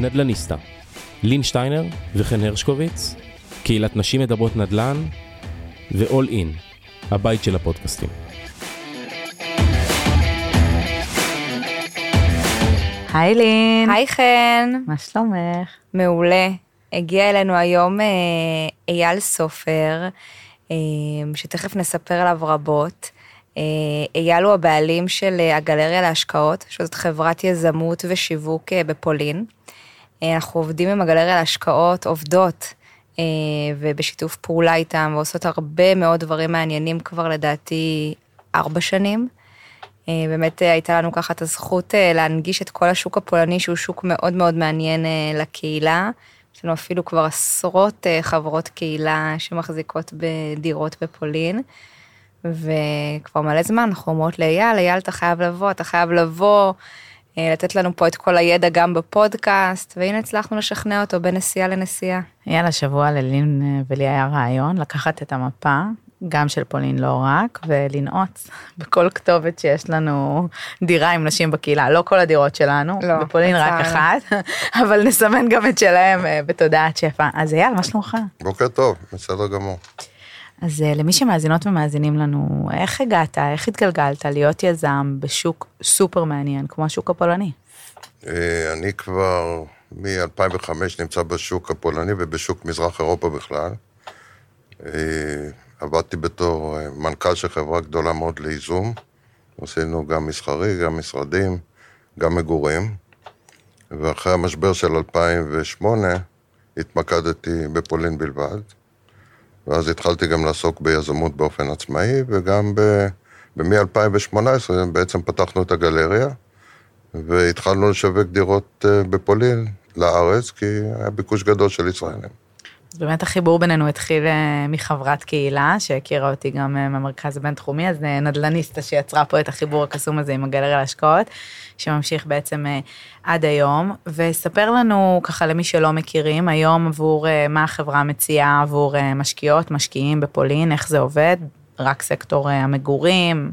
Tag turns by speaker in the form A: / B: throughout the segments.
A: נדלניסטה, לין שטיינר וחן הרשקוביץ, קהילת נשים מדברות נדל"ן ו-all in, הבית של הפודקאסטים.
B: היי לין.
C: היי חן.
B: מה שלומך?
C: מעולה. הגיע אלינו היום אה, אייל סופר, אה, שתכף נספר עליו רבות. אה, אייל הוא הבעלים של אה, הגלריה להשקעות, שזאת חברת יזמות ושיווק אה, בפולין. אה, אנחנו עובדים עם הגלריה להשקעות, עובדות, אה, ובשיתוף פעולה איתם, ועושות הרבה מאוד דברים מעניינים כבר לדעתי ארבע שנים. אה, באמת הייתה לנו ככה את הזכות להנגיש את כל השוק הפולני, שהוא שוק מאוד מאוד מעניין לקהילה. יש לנו אפילו כבר עשרות חברות קהילה שמחזיקות בדירות בפולין. וכבר מלא זמן אנחנו אומרות לאייל, אייל אתה חייב לבוא, אתה חייב לבוא, לתת לנו פה את כל הידע גם בפודקאסט, והנה הצלחנו לשכנע אותו בין נסיעה לנסיעה.
B: יאללה, שבוע ללין אה, ולי היה רעיון לקחת את המפה, גם של פולין לא רק, ולנעוץ בכל כתובת שיש לנו דירה עם נשים בקהילה. לא כל הדירות שלנו,
C: לא,
B: בפולין רק
C: לצערי.
B: אחת, אבל נסמן גם את שלהם אה, בתודעת שפע. אז אייל, מה שלומך?
D: בוקר טוב, בסדר גמור.
B: אז אה, למי שמאזינות ומאזינים לנו, איך הגעת, איך התגלגלת להיות יזם בשוק סופר מעניין כמו השוק הפולני?
D: אה, אני כבר מ-2005 נמצא בשוק הפולני ובשוק מזרח אירופה בכלל. אה, עבדתי בתור מנכ"ל של חברה גדולה מאוד לייזום. עשינו גם מסחרי, גם משרדים, גם מגורים. ואחרי המשבר של 2008 התמקדתי בפולין בלבד. ואז התחלתי גם לעסוק ביזמות באופן עצמאי, וגם מ-2018 בעצם פתחנו את הגלריה, והתחלנו לשווק דירות אה, בפולין לארץ, כי היה ביקוש גדול של ישראלים.
B: אז באמת החיבור בינינו התחיל אה, מחברת קהילה, שהכירה אותי גם אה, מהמרכז הבינתחומי, אז אה, נדל"ניסטה שיצרה פה את החיבור הקסום הזה עם הגלריה להשקעות, שממשיך בעצם עד היום. וספר לנו, ככה למי שלא מכירים, היום עבור מה החברה מציעה עבור משקיעות, משקיעים בפולין, איך זה עובד, רק סקטור המגורים,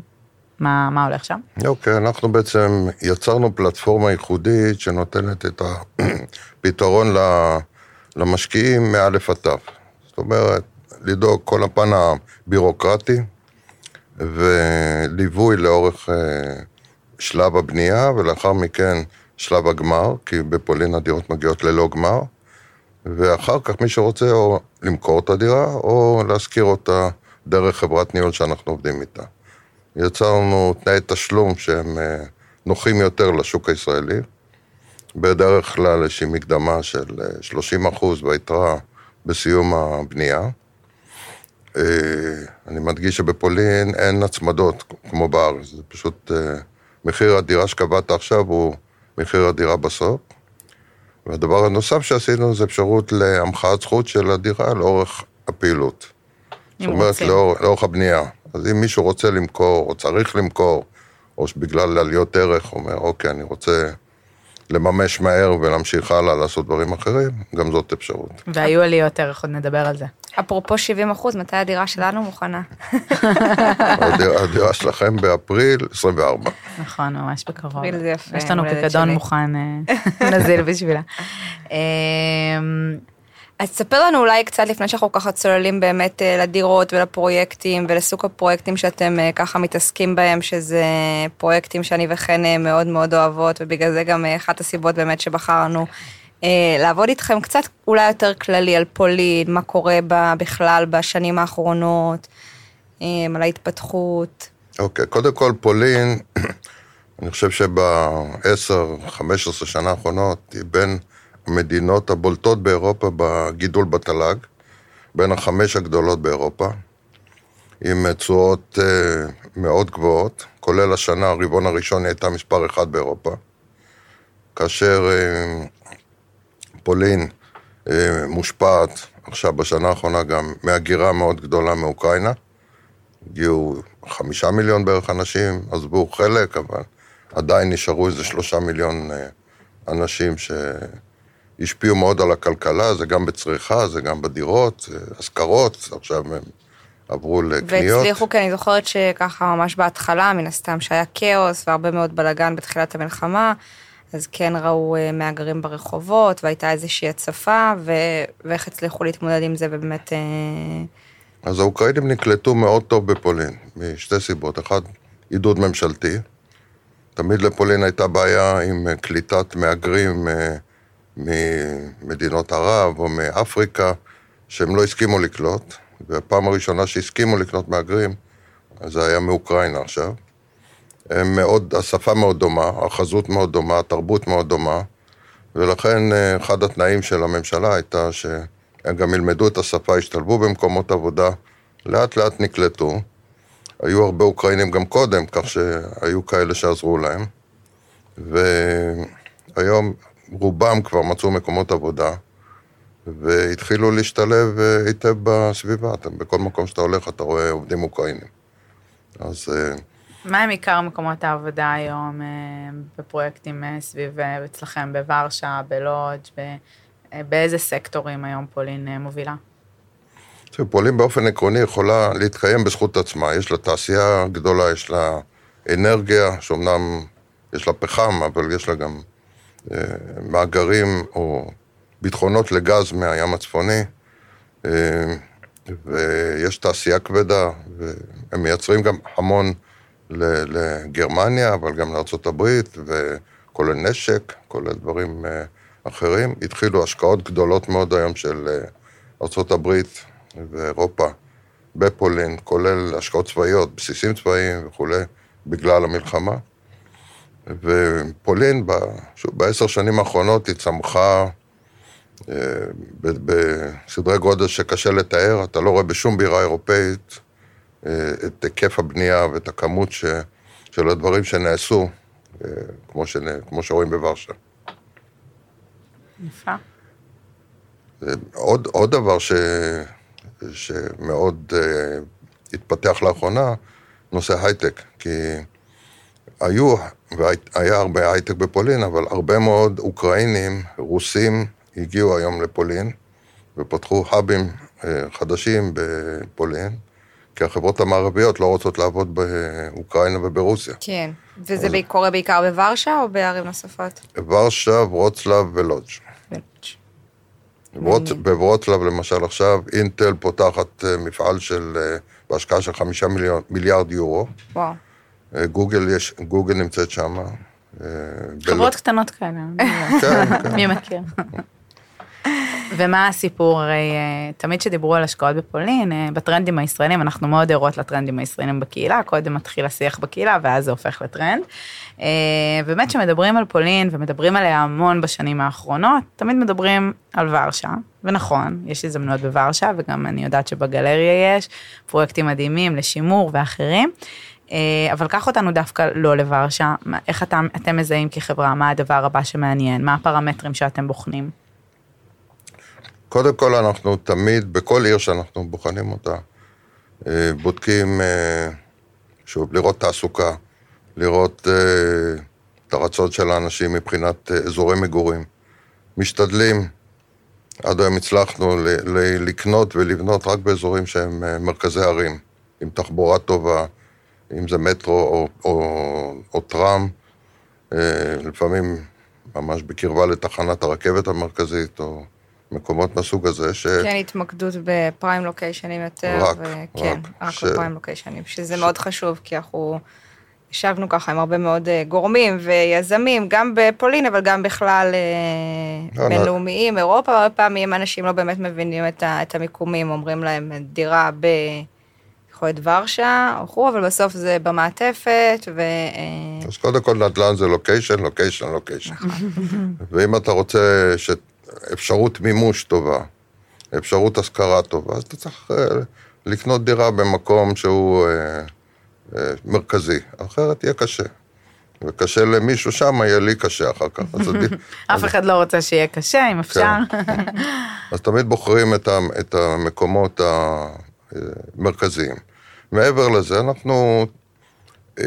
B: מה, מה הולך שם?
D: אוקיי, אנחנו בעצם יצרנו פלטפורמה ייחודית שנותנת את הפתרון ל- למשקיעים מאלף עד תו. זאת אומרת, לדאוג כל הפן הבירוקרטי וליווי לאורך אה, שלב הבנייה, ולאחר מכן שלב הגמר, כי בפולין הדירות מגיעות ללא גמר, ואחר כך מי שרוצה או למכור את הדירה או להשכיר אותה דרך חברת ניהול שאנחנו עובדים איתה. יצרנו תנאי תשלום שהם אה, נוחים יותר לשוק הישראלי. בדרך כלל איזושהי מקדמה של אה, 30 אחוז והיתרה בסיום הבנייה. אה, אני מדגיש שבפולין אין הצמדות כמו בארץ, זה פשוט אה, מחיר הדירה שקבעת עכשיו הוא מחיר הדירה בסוף. והדבר הנוסף שעשינו זה אפשרות להמחאת זכות של הדירה לאורך הפעילות. זאת אומרת. לאור, לאורך הבנייה. אז אם מישהו רוצה למכור, או צריך למכור, או שבגלל עליות ערך, אומר, אוקיי, אני רוצה לממש מהר ולהמשיך הלאה לעשות דברים אחרים, גם זאת אפשרות.
B: והיו עליות ערך, עוד נדבר על זה.
C: אפרופו 70 אחוז, מתי הדירה שלנו מוכנה?
D: הדירה, שלכם באפריל 24.
B: נכון, ממש בקרוב.
C: אפריל זה יפה,
B: יש לנו פיקדון. מוכן, אה, נזיל בשבילה.
C: אז תספר לנו אולי קצת לפני שאנחנו ככה צוללים באמת אה, לדירות ולפרויקטים ולסוג הפרויקטים שאתם אה, ככה מתעסקים בהם, שזה פרויקטים שאני וחן אה, מאוד מאוד אוהבות, ובגלל זה גם אחת הסיבות באמת שבחרנו לעבוד איתכם קצת אולי יותר כללי על פולין, מה קורה בה בכלל בשנים האחרונות, על ההתפתחות.
D: אוקיי, קודם כל פולין, אני חושב שב-10-15 שנה האחרונות היא בין המדינות הבולטות באירופה בגידול בתל"ג, בין החמש הגדולות באירופה, עם תשואות אה, מאוד גבוהות, כולל השנה, הרבעון הראשון הייתה מספר אחד באירופה, כאשר אה, פולין אה, מושפעת עכשיו בשנה האחרונה גם מהגירה מאוד גדולה מאוקראינה. הגיעו חמישה מיליון בערך אנשים, עזבו חלק, אבל עדיין נשארו איזה שלושה מיליון אנשים שהשפיעו מאוד על הכלכלה, זה גם בצריכה, זה גם בדירות, אה, השכרות, עכשיו הם עברו לקניות.
C: והצליחו, כי אני זוכרת שככה ממש בהתחלה, מן הסתם שהיה כאוס והרבה מאוד בלאגן בתחילת המלחמה, אז כן ראו אה, מהגרים ברחובות, והייתה איזושהי הצפה, ו... ואיך הצליחו להתמודד עם זה, ובאמת... אה,
D: אז האוקראינים נקלטו מאוד טוב בפולין, משתי סיבות. אחד, עידוד ממשלתי. תמיד לפולין הייתה בעיה עם קליטת מהגרים ממדינות ערב או מאפריקה, שהם לא הסכימו לקלוט, והפעם הראשונה שהסכימו לקלוט מהגרים, זה היה מאוקראינה עכשיו. הם מאוד, השפה מאוד דומה, החזות מאוד דומה, התרבות מאוד דומה, ולכן אה, אחד התנאים של הממשלה הייתה שהם גם ילמדו את השפה, ישתלבו במקומות עבודה, לאט לאט נקלטו. היו הרבה אוקראינים גם קודם, כך שהיו כאלה שעזרו להם. והיום רובם כבר מצאו מקומות עבודה, והתחילו להשתלב אה, היטב בסביבה. בכל מקום שאתה הולך אתה רואה עובדים אוקראינים. אז... אה,
B: מה הם עיקר מקומות העבודה היום אה, בפרויקטים סביב אצלכם, בוורשה, בלודג', באיזה סקטורים היום פולין מובילה?
D: פולין באופן עקרוני יכולה להתקיים בזכות עצמה. יש לה תעשייה גדולה, יש לה אנרגיה, שאומנם יש לה פחם, אבל יש לה גם מאגרים או ביטחונות לגז מהים הצפוני, אה, ויש תעשייה כבדה, והם מייצרים גם המון לגרמניה, אבל גם לארה"ב, וכולל נשק, כולל דברים אה, אחרים. התחילו השקעות גדולות מאוד היום של ארה"ב ואירופה בפולין, כולל השקעות צבאיות, בסיסים צבאיים וכולי, בגלל המלחמה. ופולין, בעשר שנים האחרונות היא צמחה אה, בסדרי גודל שקשה לתאר, אתה לא רואה בשום בירה אירופאית אה, את היקף הבנייה ואת הכמות ש, של הדברים שנעשו, אה, כמו, שנ, כמו שרואים בוורשה.
B: יפה.
D: עוד, עוד דבר ש, שמאוד התפתח לאחרונה, נושא הייטק, כי היו, והיה הרבה הייטק בפולין, אבל הרבה מאוד אוקראינים, רוסים, הגיעו היום לפולין, ופתחו האבים אה, חדשים בפולין, כי החברות המערביות לא רוצות לעבוד באוקראינה וברוסיה.
C: כן, וזה אז... קורה בעיקר בוורשה או בערים נוספות?
D: ורשה, ורוצלב ולודז'. בוורוצלב למשל עכשיו, אינטל פותחת אה, מפעל של, אה, בהשקעה של חמישה מיליארד יורו.
C: וואו.
D: אה, גוגל, יש, גוגל נמצאת שם.
B: אה, חברות קטנות כאלה. כן, כן. מי מכיר? ומה הסיפור? הרי אה, תמיד כשדיברו על השקעות בפולין, בטרנדים הישראלים, אנחנו מאוד ערות לטרנדים הישראלים בקהילה, קודם מתחיל השיח בקהילה ואז זה הופך לטרנד. באמת כשמדברים על פולין ומדברים עליה המון בשנים האחרונות, תמיד מדברים על ורשה, ונכון, יש הזדמנויות בוורשה, וגם אני יודעת שבגלריה יש פרויקטים מדהימים לשימור ואחרים. אה, אבל קח אותנו דווקא לא לוורשה, איך אתם, אתם מזהים כחברה, מה הדבר הבא שמעניין, מה הפרמטרים שאתם בוחנים?
D: קודם כל אנחנו תמיד, בכל עיר שאנחנו בוחנים אותה, אה, בודקים, אה, שוב, לראות תעסוקה, לראות את הרצון של האנשים מבחינת אזורי מגורים. משתדלים, עד היום הצלחנו לקנות ולבנות רק באזורים שהם מרכזי ערים, עם תחבורה טובה, אם זה מטרו או, או, או טראם, אה, לפעמים ממש בקרבה לתחנת הרכבת המרכזית, או מקומות מהסוג הזה, ש...
C: כן, התמקדות בפריים לוקיישנים יותר.
D: רק, וכן,
C: רק, רק ש... בפריים לוקיישנים, שזה ש... מאוד חשוב, כי אנחנו ישבנו ככה עם הרבה מאוד אה, גורמים ויזמים, גם בפולין, אבל גם בכלל אה, לא, לא. בינלאומיים, לא... אירופה, הרבה פעמים אנשים לא באמת מבינים את, ה, את המיקומים, אומרים להם דירה ב... יכול להיות ורשה, או אבל בסוף זה במעטפת, ו...
D: אה, אז קודם כל נדל"ן זה לוקיישן, לוקיישן, לוקיישן. ואם אתה רוצה אפשרות מימוש טובה, אפשרות השכרה טובה, אז אתה צריך אה, לקנות דירה במקום שהוא אה, מרכזי, אחרת יהיה קשה. וקשה למישהו שם, יהיה לי קשה אחר כך.
B: אף אחד לא רוצה שיהיה קשה, אם אפשר. כן.
D: אז תמיד בוחרים את המקומות המרכזיים. מעבר לזה, אנחנו אה,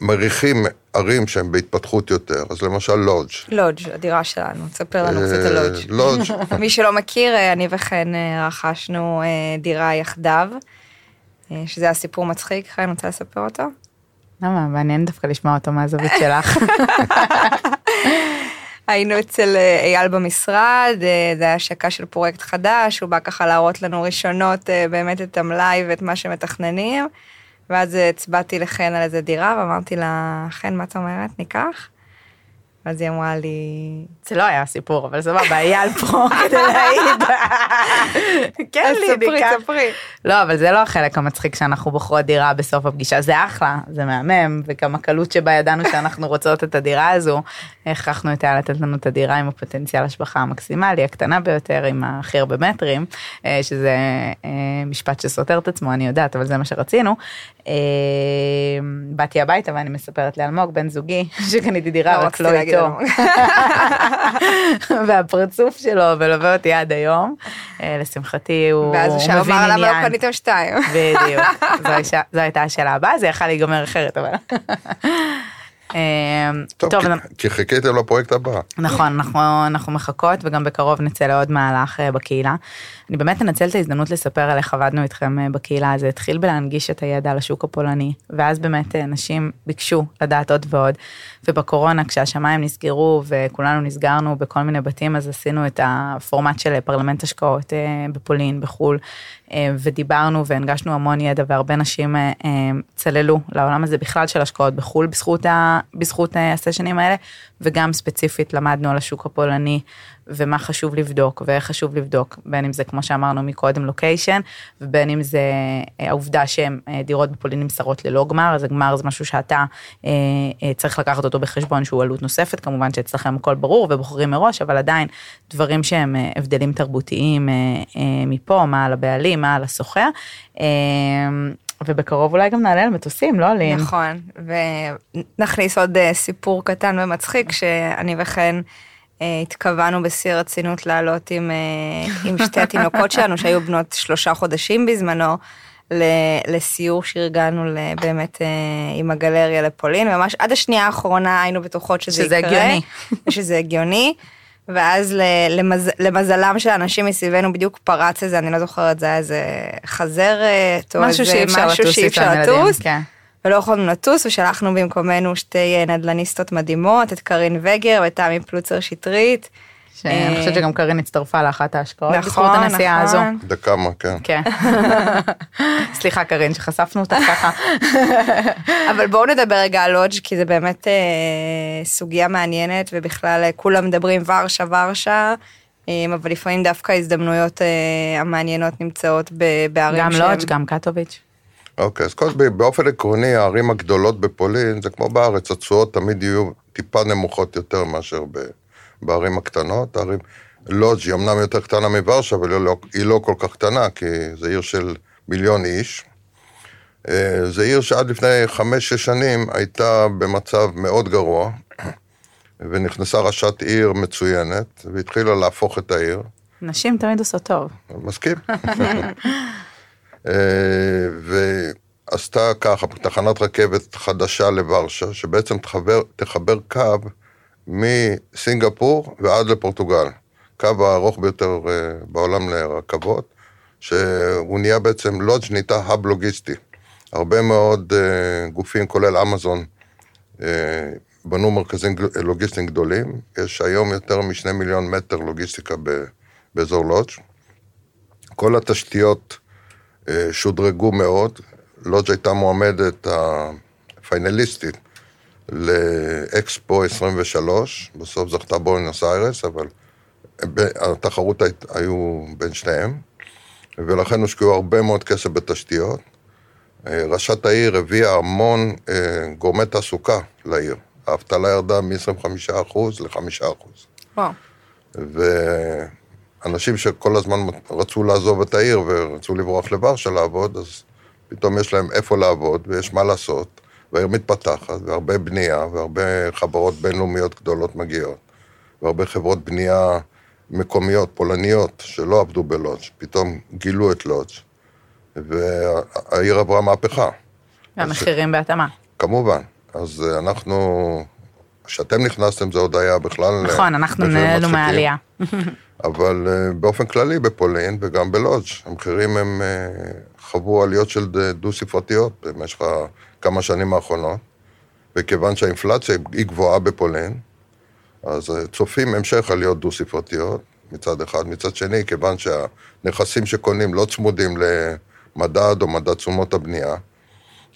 D: מריחים ערים שהן בהתפתחות יותר, אז למשל לודג'.
C: לודג', הדירה שלנו, תספר לנו קצת על לודג'. אה, לודג'. מי שלא מכיר, אה, אני וחן רכשנו דירה יחדיו, שזה היה סיפור מצחיק, חן רוצה לספר אותו?
B: למה? מעניין דווקא לשמוע אותו מהזווית שלך.
C: היינו אצל אה, אייל במשרד, אה, זה היה השקה של פרויקט חדש, הוא בא ככה להראות לנו ראשונות אה, באמת את המלאי ואת מה שמתכננים. ואז הצבעתי לחן על איזה דירה ואמרתי לה, חן, מה את אומרת? ניקח? אז היא אמרה לי...
B: זה לא היה סיפור, אבל סבבה, אייל פה כדי להעיד. כן, לי,
C: ספרי. ספרי.
B: לא, אבל זה לא החלק המצחיק שאנחנו בוחרות דירה בסוף הפגישה, זה אחלה, זה מהמם, וגם הקלות שבה ידענו שאנחנו רוצות את הדירה הזו, הכרחנו את אייל לתת לנו את הדירה עם הפוטנציאל השבחה המקסימלי, הקטנה ביותר, עם הכי הרבה מטרים, אה, שזה אה, משפט שסותר את עצמו, אני יודעת, אבל זה מה שרצינו. אה, באתי הביתה ואני מספרת לאלמוג, בן זוגי, שקניתי דירה, רק
C: רציתי
B: לא
C: להגיד
B: איתו. והפרצוף שלו מלווה אותי עד היום. אה, לשמחתי הוא
C: ואז הוא שאל,
B: מבין
C: אמר, למה לא
B: עניין.
C: קניתם שתיים?
B: בדיוק, זו הייתה- השאלה הבאה, זה יכל להיגמר אחרת, אבל... אה,
D: טוב, כי- כי חיכיתם לפרויקט הבא.
B: נכון, אנחנו, אנחנו מחכות וגם בקרוב נצא לעוד מהלך אה, בקהילה. אני באמת אנצל את ההזדמנות לספר על איך עבדנו איתכם אה, בקהילה, זה התחיל בלהנגיש את הידע לשוק הפולני, ואז באמת אה, נשים ביקשו לדעת עוד ועוד, ובקורונה כשהשמיים נסגרו וכולנו נסגרנו בכל מיני בתים, אז עשינו את הפורמט של פרלמנט השקעות אה, בפולין, בחו"ל, אה, ודיברנו והנגשנו המון ידע והרבה נשים אה, אה, צללו לעולם הזה בכלל של השקעות בחו"ל בזכות, ה, בזכות אה, הסשנים האלה, וגם ספציפית למדנו על השוק הפולני ומה חשוב לבדוק ואיך חשוב לבדוק, בין אם זה כמו שאמרנו מקודם לוקיישן, ובין אם זה אה, העובדה שהן אה, דירות בפולין נמסרות ללא גמר, אז הגמר זה משהו שאתה אה, אה, צריך לקחת אותו בחשבון שהוא עלות נוספת, כמובן שאצלכם הכל ברור ובוחרים מראש, אבל עדיין דברים שהם הבדלים תרבותיים אה, אה, מפה, מה על הבעלים, מה על השוכר. אה, ובקרוב אולי גם נעלה על מטוסים, לא לין?
C: נכון, ונכניס עוד סיפור קטן ומצחיק, שאני וחן אה, התכוונו בשיא הרצינות לעלות עם, אה, עם שתי התינוקות שלנו, שהיו בנות שלושה חודשים בזמנו, לסיור שארגנו באמת אה, עם הגלריה לפולין, ממש עד השנייה האחרונה היינו בטוחות שזה,
B: שזה
C: יקרה.
B: הגיוני.
C: שזה הגיוני. ואז למז, למזלם של האנשים מסביבנו בדיוק פרץ איזה, אני לא זוכרת, זה היה איזה חזרת, או
B: משהו
C: איזה
B: שאי
C: משהו שאי אפשר לטוס.
B: כן.
C: ולא יכולנו לטוס, ושלחנו במקומנו שתי אה, נדל"ניסטות מדהימות, את קרין וגר ותמי פלוצר שטרית.
B: שאני
C: אה,
B: חושבת שגם קרין הצטרפה לאחת ההשקעות בזכות
C: נכון,
B: הנסיעה הזו.
C: נכון.
D: דקאמה, כן.
B: כן. סליחה קרין שחשפנו אותך ככה.
C: אבל בואו נדבר רגע על לודג', כי זה באמת אה, סוגיה מעניינת, ובכלל כולם מדברים ורשה, ורשה, אבל לפעמים דווקא ההזדמנויות המעניינות נמצאות ב- בערים
B: גם
C: שהם-
B: לודג', גם קטוביץ'.
D: אוקיי, אז קודם, באופן עקרוני, הערים הגדולות בפולין, זה כמו בארץ, התשואות תמיד יהיו טיפה נמוכות יותר מאשר ב, בערים הקטנות. הערים, לודג' היא אמנם יותר קטנה מוורשה, אבל היא לא, היא לא כל כך קטנה, כי זו עיר של מיליון איש. אה, זו עיר שעד לפני חמש-שש שנים הייתה במצב מאוד גרוע, ונכנסה ראשת עיר מצוינת, והתחילה להפוך את העיר.
B: נשים תמיד עושות טוב.
D: מסכים. אה, ועשתה ככה, תחנת רכבת חדשה לוורשה, שבעצם תחבר, תחבר קו מסינגפור ועד לפורטוגל. קו הארוך ביותר אה, בעולם לרכבות, שהוא נהיה בעצם, לודג' נהייתה האב לוגיסטי. הרבה מאוד אה, גופים, כולל אמזון, בנו מרכזים לוגיסטיים גדולים. יש היום יותר משני מיליון מטר לוגיסטיקה באזור לודג'. כל התשתיות שודרגו מאוד. לודג' הייתה מועמדת הפיינליסטית לאקספו 23, בסוף זכתה בואנוס איירס, אבל התחרות היית- היו בין שניהם, ולכן הושקעו הרבה מאוד כסף בתשתיות. ראשת העיר הביאה המון אה, גורמי תעסוקה לעיר. האבטלה ירדה מ-25% ל-5%.
C: וואו.
D: ואנשים שכל הזמן רצו לעזוב את העיר ורצו לברוח לוורשה לעבוד, אז פתאום יש להם איפה לעבוד ויש מה לעשות, והעיר מתפתחת, והרבה בנייה, והרבה חברות בינלאומיות גדולות מגיעות, והרבה חברות בנייה מקומיות, פולניות, שלא עבדו בלודג', פתאום גילו את לודג', והעיר עברה מהפכה.
B: והמחירים בהתאמה.
D: כמובן. אז אנחנו, כשאתם נכנסתם זה עוד היה בכלל...
B: נכון, אנחנו
D: מחירים
B: נהנו. מהעלייה.
D: אבל אה, באופן כללי בפולין וגם בלודג', המחירים הם אה, חוו עליות של דו-ספרתיות במשך כמה שנים האחרונות, וכיוון שהאינפלציה היא גבוהה בפולין, אז אה, צופים המשך עליות דו-ספרתיות מצד אחד, מצד שני, כיוון שהנכסים שקונים לא צמודים למדד או מדד תשומות הבנייה,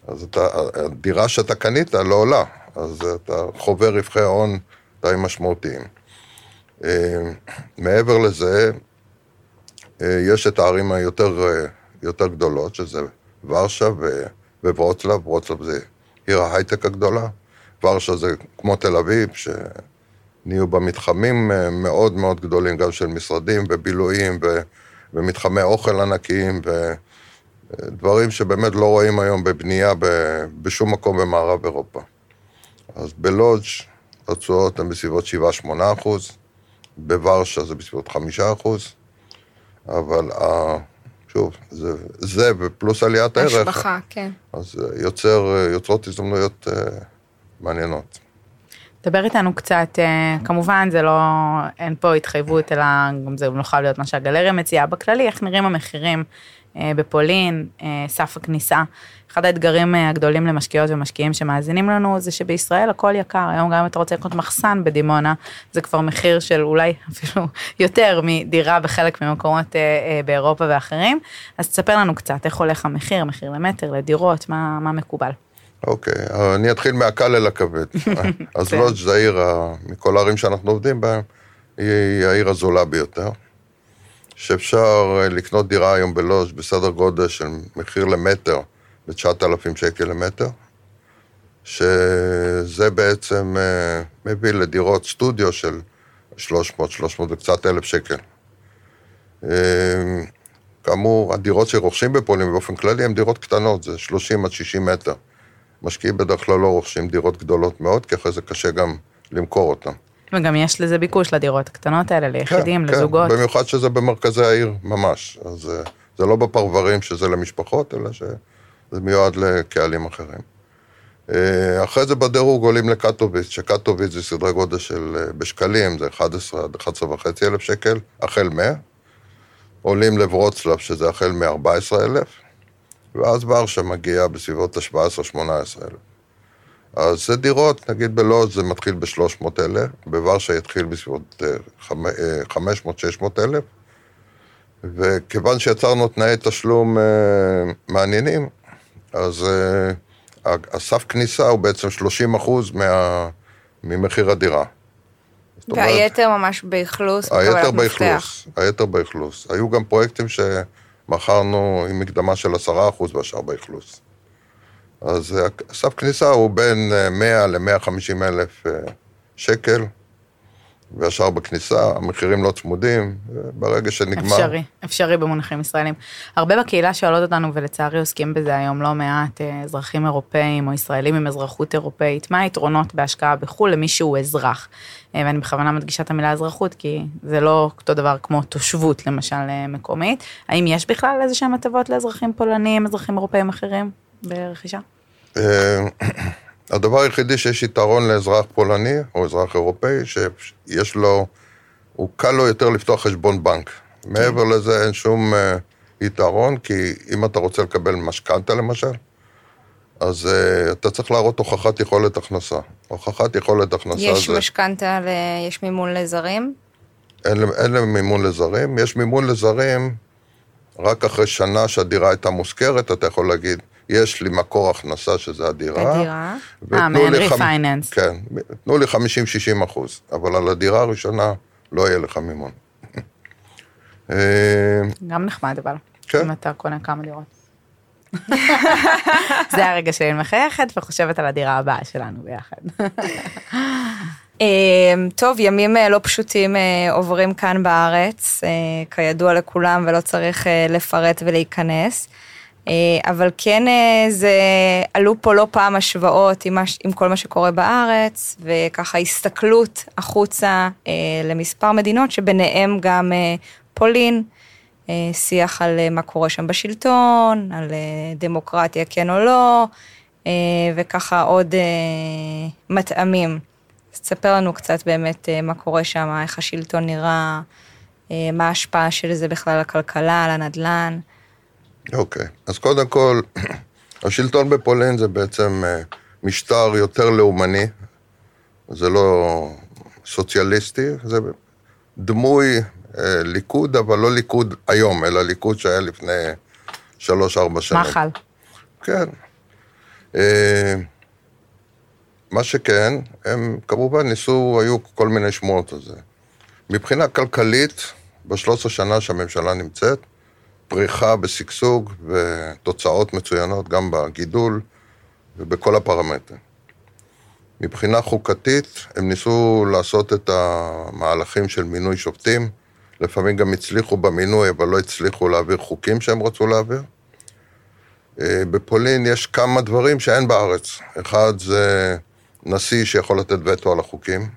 D: אז אתה, הדירה שאתה קנית לא עולה, אז אתה חווה רווחי הון די משמעותיים. אה, מעבר לזה, אה, יש את הערים היותר יותר גדולות, שזה ורשה וורצלב, וורצלב זה עיר ההייטק הגדולה, ורשה זה כמו תל אביב, שנהיו בה מתחמים אה, מאוד מאוד גדולים, גם של משרדים ובילויים ו... ומתחמי אוכל ענקיים ודברים שבאמת לא רואים היום בבנייה. בשום מקום במערב אירופה. אז בלודג' התשואות הן בסביבות 7-8 אחוז, בוורשה זה בסביבות 5 אחוז, אבל שוב, זה, זה ופלוס עליית הערך.
C: השבחה, כן.
D: אז יוצר, יוצרות הזדמנויות uh, מעניינות.
B: דבר איתנו קצת, uh, כמובן זה לא, אין פה התחייבות, אלא גם זה לא חייב להיות מה שהגלריה מציעה בכללי, איך נראים המחירים uh, בפולין, uh, סף הכניסה. אחד האתגרים אה, הגדולים למשקיעות ומשקיעים שמאזינים לנו זה שבישראל הכל יקר, היום גם אם אתה רוצה לקנות מחסן בדימונה, זה כבר מחיר של אולי אפילו יותר מדירה בחלק ממקומות אה, אה, באירופה ואחרים, אז תספר לנו קצת איך הולך המחיר, מחיר למטר, לדירות, מה, מה מקובל.
D: אוקיי, okay, אני אתחיל מהקל אל הכבד. אז לודג' זה העיר, מכל הערים שאנחנו עובדים בהן, היא העיר הזולה ביותר. שאפשר לקנות דירה היום בלודג' בסדר גודל של מחיר למטר ב-9,000 שקל למטר, שזה בעצם אה, מביא לדירות סטודיו של 300, 300 וקצת אלף שקל. אה, כאמור, הדירות שרוכשים בפולין באופן כללי הן דירות קטנות, זה 30 עד 60 מטר. משקיעים בדרך כלל לא רוכשים דירות גדולות מאוד, כי אחרי זה קשה גם למכור אותן.
B: וגם יש לזה ביקוש לדירות הקטנות האלה, ליחידים, כן, לזוגות.
D: כן, במיוחד שזה במרכזי העיר ממש. אז אה, זה לא בפרברים שזה למשפחות, אלא ש... זה מיועד לקהלים אחרים. אה, אחרי זה בדירוג עולים לקטוביץ, שקטוביץ זה סדרי גודל של, אה, בשקלים, זה 11 עד 11 וחצי אלף שקל, החל מ... עולים לברוצלב, שזה החל מ-14 אלף, ואז ורשה מגיעה בסביבות ה-17-18 אלף. אז זה דירות, נגיד בלוד זה מתחיל ב-300 אלף, בוורשה יתחיל בסביבות 500-600 אה, אלף, וכיוון שיצרנו תנאי תשלום מעניינים, אז הסף כניסה הוא בעצם 30 אחוז מה, ממחיר הדירה.
C: והיתר ממש באכלוס,
D: היתר באכלוס, היתר באכלוס. היו גם פרויקטים שמכרנו עם מקדמה של 10 אחוז והשאר באכלוס. אז הסף כניסה הוא בין 100 ל-150 אלף אה, שקל. והשאר בכניסה, המחירים לא צמודים, ברגע שנגמר...
B: אפשרי, אפשרי במונחים ישראלים. הרבה בקהילה שואלות אותנו, ולצערי עוסקים בזה היום לא מעט, אה, אזרחים אירופאים או ישראלים עם אזרחות אירופאית, מה היתרונות בהשקעה בחו"ל למי שהוא אזרח? אה, ואני בכוונה מדגישה את המילה אזרחות, כי זה לא אותו דבר כמו תושבות, למשל, אה, מקומית. האם יש בכלל איזה שהם הטבות לאזרחים פולנים, אזרחים אירופאים אחרים ברכישה?
D: הדבר היחידי שיש יתרון לאזרח פולני או אזרח אירופאי, שיש לו, הוא קל לו יותר לפתוח חשבון בנק. מעבר לזה אין שום uh, יתרון, כי אם אתה רוצה לקבל משכנתה למשל, אז uh, אתה צריך להראות הוכחת יכולת הכנסה. הוכחת יכולת הכנסה
C: יש זה... יש משכנתה, יש מימון לזרים?
D: אין, אין מימון לזרים. יש מימון לזרים רק אחרי שנה שהדירה הייתה מושכרת, אתה יכול להגיד, יש לי מקור הכנסה שזה הדירה.
B: הדירה? אה, מהנרי פייננס.
D: כן, תנו לי 50-60 אחוז, אבל על הדירה הראשונה לא יהיה לך מימון.
B: אה, גם נחמד אבל, כן. אם אתה קונה כמה דירות. זה הרגע שלי מחייכת וחושבת על הדירה הבאה שלנו ביחד.
C: אה, טוב, ימים לא פשוטים עוברים כאן בארץ, כידוע לכולם ולא צריך לפרט ולהיכנס. אה, אבל כן אה, זה, עלו פה לא פעם השוואות עם, עם כל מה שקורה בארץ, וככה הסתכלות החוצה אה, למספר מדינות, שביניהם גם פולין, שיח על מה קורה שם בשלטון, על דמוקרטיה כן או לא, וככה עוד מטעמים. אז תספר לנו קצת באמת מה קורה שם, איך השלטון נראה, מה ההשפעה של זה בכלל על הכלכלה, על הנדל"ן.
D: אוקיי, okay. אז קודם כל, השלטון בפולין זה בעצם אה, משטר יותר לאומני, זה לא סוציאליסטי, זה דמוי אה, ליכוד, אבל לא ליכוד היום, אלא ליכוד שהיה לפני שלוש-ארבע שנים.
B: מחל.
D: כן. אה, מה שכן, הם כמובן ניסו, היו כל מיני שמועות על זה. מבחינה כלכלית, ב-13 שנה שהממשלה נמצאת, פריחה בשגשוג ותוצאות מצוינות גם בגידול ובכל הפרמטרים. מבחינה חוקתית, הם ניסו לעשות את המהלכים של מינוי שופטים, לפעמים גם הצליחו במינוי, אבל לא הצליחו להעביר חוקים שהם רצו להעביר. אה, בפולין יש כמה דברים שאין בארץ. אחד זה נשיא שיכול לתת וטו על החוקים.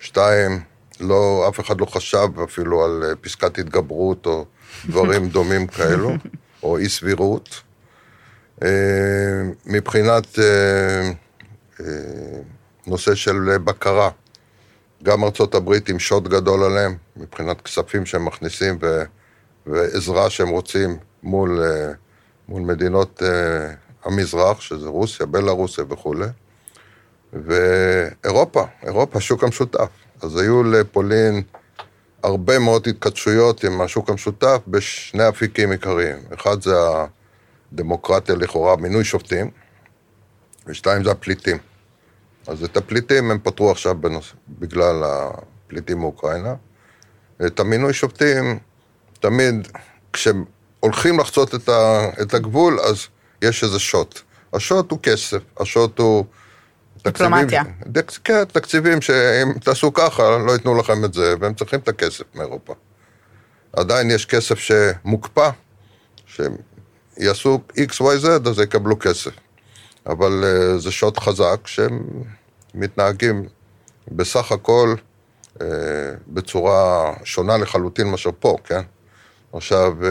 D: שתיים, לא, אף אחד לא חשב אפילו על אה, פסקת התגברות או דברים דומים כאלו, או אי סבירות. אה, מבחינת נושא של בקרה, גם ארצות הברית עם שוט גדול עליהם, מבחינת כספים שהם מכניסים ו, ועזרה שהם רוצים מול, אה, מול מדינות אה, המזרח, שזה רוסיה, בלרוסיה וכולי. ואירופה, אירופה, השוק המשותף. אז היו לפולין הרבה מאוד התכתשויות עם השוק המשותף בשני אפיקים עיקריים. אחד זה הדמוקרטיה לכאורה, מינוי שופטים, ושתיים זה הפליטים. אז את הפליטים הם פתרו עכשיו בנוס... בגלל הפליטים מאוקראינה. את המינוי שופטים, תמיד כשהולכים לחצות את, ה... את הגבול, אז יש איזה שוט. השוט הוא כסף, השוט הוא...
B: דיפלומטיה.
D: תקציבים, כן, תקציבים שאם תעשו ככה, לא ייתנו לכם את זה, והם צריכים את הכסף מאירופה. עדיין יש כסף שמוקפא, שהם יעשו XYZ, אז יקבלו כסף. אבל uh, זה שוט חזק שהם מתנהגים בסך הכל uh, בצורה שונה לחלוטין מאשר פה, כן? עכשיו, uh,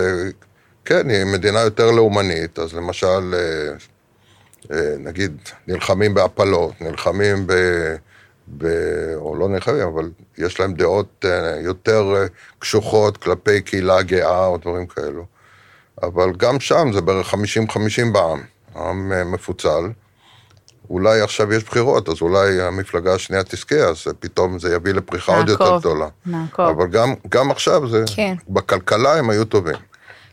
D: כן, היא מדינה יותר לאומנית, אז למשל, uh, נגיד, נלחמים בהפלות, נלחמים ב... ב... או לא נלחמים, אבל יש להם דעות uh, יותר uh, קשוחות כלפי קהילה גאה או דברים כאלו. אבל גם שם זה בערך 50-50 בעם. עם אה, מפוצל. אולי עכשיו יש בחירות, אז אולי המפלגה השנייה תזכה, אז פתאום זה יביא לפריחה עוד יותר גדולה.
B: נעקוב.
D: אבל גם, גם עכשיו זה,
C: כן.
D: בכלכלה הם היו טובים.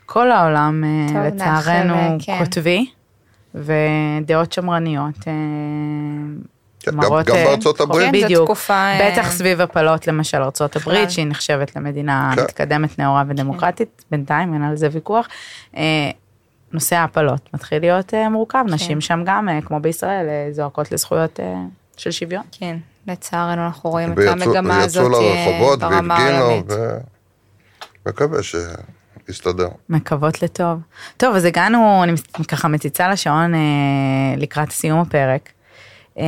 B: כל העולם, אה,
C: טוב,
B: לצערנו,
C: כן.
B: קוטבי, ודעות שמרניות. אה,
D: כן, גם,
B: מראות,
D: גם
B: אה,
D: בארצות הברית.
C: כן,
B: בדיוק,
C: תקופה, אה,
B: בטח סביב הפלות למשל ארצות
C: בכלל.
B: הברית, שהיא נחשבת למדינה
D: כן.
B: מתקדמת, נאורה ודמוקרטית, בינתיים אין על זה ויכוח. נושא ההפלות מתחיל להיות מורכב, נשים שם גם, כמו בישראל, זועקות לזכויות של שוויון.
C: כן, לצערנו אנחנו רואים את
D: ויצאו-
C: המגמה
D: ויצאו
C: הזאת אה,
D: לרחובות
C: ברמה
D: והפגינו,
C: העולמית.
D: ומקווה שיסתדר.
B: מקוות לטוב. טוב, אז הגענו, אני ככה מציצה לשעון אה, לקראת סיום הפרק, אה,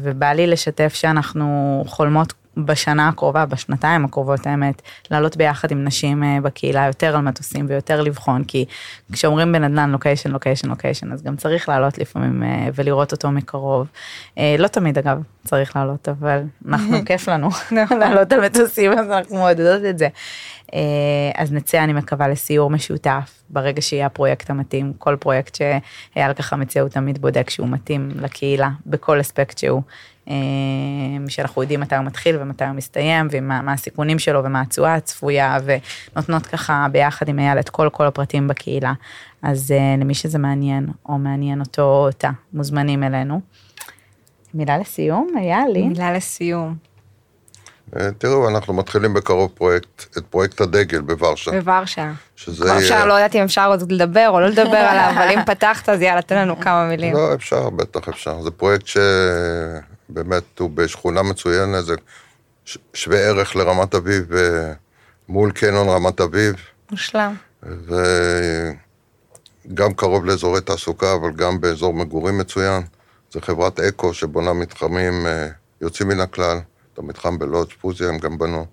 B: ובא לי לשתף שאנחנו חולמות בשנה הקרובה, בשנתיים הקרובות האמת, לעלות ביחד עם נשים אה, בקהילה יותר על מטוסים ויותר לבחון, כי כשאומרים בנדל"ן location, location, location, אז גם צריך לעלות לפעמים אה, ולראות אותו מקרוב. אה, לא תמיד אגב צריך לעלות, אבל אנחנו, כיף לנו לעלות על מטוסים, אז אנחנו מעודדות את זה. אז נצא, אני מקווה, לסיור משותף, ברגע שיהיה הפרויקט המתאים, כל פרויקט שאייל ככה מציע, הוא תמיד בודק שהוא מתאים לקהילה, בכל אספקט שהוא, שאנחנו יודעים מתי הוא מתחיל ומתי הוא מסתיים, ומה מה הסיכונים שלו ומה התשואה הצפויה, ונותנות ככה ביחד עם אייל את כל כל הפרטים בקהילה. אז אה, למי שזה מעניין, או מעניין אותו או אותה, מוזמנים אלינו. מילה לסיום, אייל, לי?
C: מילה לסיום.
D: אה, תראו, אנחנו מתחילים בקרוב פרויקט, את פרויקט הדגל בוורשה.
C: בוורשה.
D: שזה
C: כבר
D: יהיה-
C: אפשר, לא יודעת אם אפשר עוד לדבר או לא לדבר עליו, אבל אם פתחת אז יאללה, תן לנו כמה מילים.
D: לא, אפשר, בטח אפשר. זה פרויקט שבאמת הוא בשכונה מצוינת, זה שווה ערך לרמת אביב, אה, מול קניון רמת אביב,
C: מושלם.
D: וגם קרוב לאזורי תעסוקה, אבל גם באזור מגורים מצוין. זה חברת אקו שבונה מתחמים אה, יוצאים מן הכלל. את המתחם בלודג' פוזיה הם גם בנו.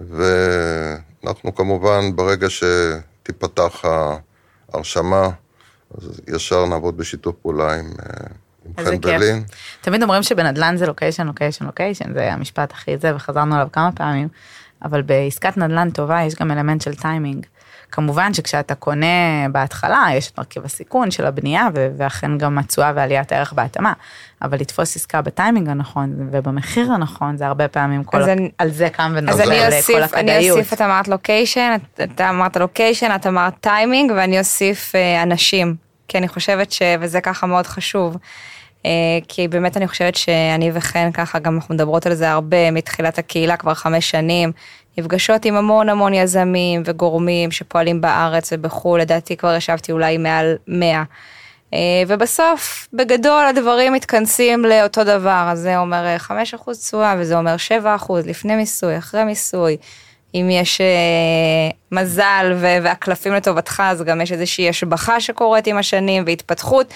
D: ואנחנו כמובן, ברגע שתיפתח ההרשמה, אז ישר נעבוד בשיתוף פעולה עם,
B: איזה
D: חן
B: כיף. תמיד אומרים שבנדל"ן זה location, location, location, זה המשפט הכי זה, וחזרנו עליו כמה פעמים, אבל בעסקת נדל"ן טובה יש גם אלמנט של טיימינג. כמובן שכשאתה קונה בהתחלה, יש את מרכיב הסיכון של הבנייה, ואכן גם התשואה ועליית הערך בהתאמה, אבל לתפוס עסקה בטיימינג הנכון ובמחיר הנכון, זה הרבה פעמים כל,
C: אז אני-
B: על זה קם
C: אז אני
B: כל
C: אוסיף, אני
B: הכדאיות.
C: אוסיף, את אמרת לוקיישן, את- אתה אמרת לוקיישן, את אמרת טיימינג, ואני אוסיף אה, אנשים, כי אני חושבת ש... וזה ככה מאוד חשוב. אה, כי באמת אני חושבת שאני וחן ככה, גם אנחנו מדברות על זה הרבה מתחילת הקהילה כבר חמש שנים, נפגשות עם המון המון יזמים וגורמים שפועלים בארץ ובחו"ל, לדעתי כבר ישבתי אולי מעל 100. אה, ובסוף, בגדול הדברים מתכנסים לאותו דבר, אז זה אומר אה, 5% תשואה וזה אומר 7% לפני מיסוי, אחרי מיסוי. אם יש אה, מזל והקלפים לטובתך, אז גם יש איזושהי השבחה שקורית עם השנים והתפתחות.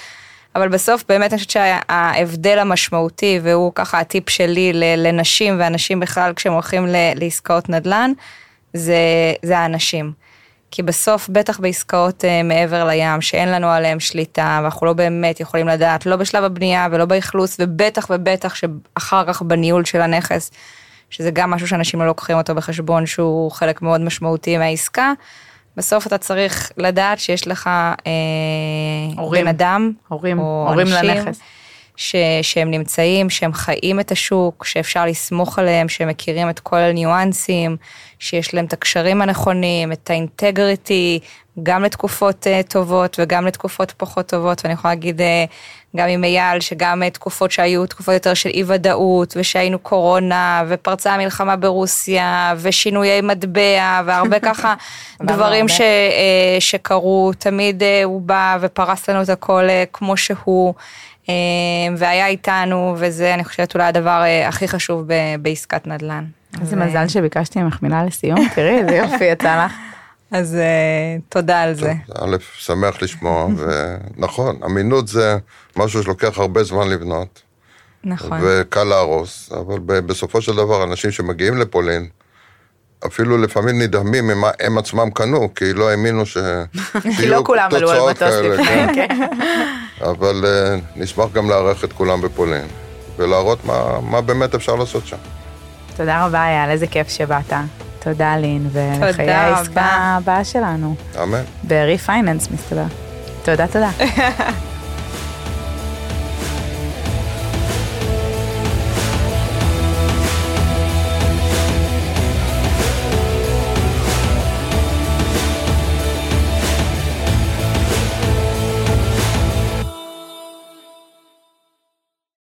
C: אבל בסוף באמת אני חושבת שההבדל המשמעותי, והוא ככה הטיפ שלי לנשים ואנשים בכלל כשהם הולכים לעסקאות נדל"ן, זה, זה האנשים. כי בסוף, בטח בעסקאות uh, מעבר לים, שאין לנו עליהם שליטה, ואנחנו לא באמת יכולים לדעת, לא בשלב הבנייה ולא באכלוס, ובטח ובטח שאחר כך בניהול של הנכס, שזה גם משהו שאנשים לא לוקחים אותו בחשבון, שהוא חלק מאוד משמעותי מהעסקה. בסוף אתה צריך לדעת שיש לך אה,
B: הורים.
C: בן אדם,
B: הורים,
C: או
B: הורים
C: אנשים
B: לנכס.
C: ש, שהם נמצאים, שהם חיים את השוק, שאפשר לסמוך עליהם, שהם מכירים את כל הניואנסים, שיש להם את הקשרים הנכונים, את האינטגריטי, גם לתקופות uh, טובות וגם לתקופות פחות טובות, ואני יכולה להגיד uh, גם עם אייל, שגם uh, תקופות שהיו תקופות יותר של אי ודאות, ושהיינו קורונה, ופרצה המלחמה ברוסיה, ושינויי מטבע, והרבה ככה דברים. ש, uh, שקרו, תמיד uh, הוא בא ופרס לנו את הכל כמו שהוא. אה, והיה איתנו, וזה אני חושבת אולי הדבר אה, הכי חשוב ב- בעסקת נדל"ן.
B: איזה
C: אה,
B: מזל שביקשתי ממך מילה לסיום, תראי איזה יופי יצא לך.
C: אז אה, תודה על זה.
D: א', שמח לשמוע, ונכון, אמינות זה משהו שלוקח הרבה זמן לבנות,
C: נכון.
D: וקל להרוס, אבל בסופו של דבר, אנשים שמגיעים לפולין, אפילו לפעמים נדהמים ממה הם עצמם קנו, כי לא האמינו ש...
B: כי לא כולם עלו על מטוס לפני,
D: כן.
B: כן.
D: אבל אה, נשמח גם לארח את כולם בפולין, ולהראות מה, מה באמת אפשר לעשות שם.
B: תודה רבה, אייל, איזה כיף שבאת. תודה, לין, ולחיי העסקה. הבאה שלנו.
D: אמן.
B: ב-refinance מסתבר. תודה, תודה.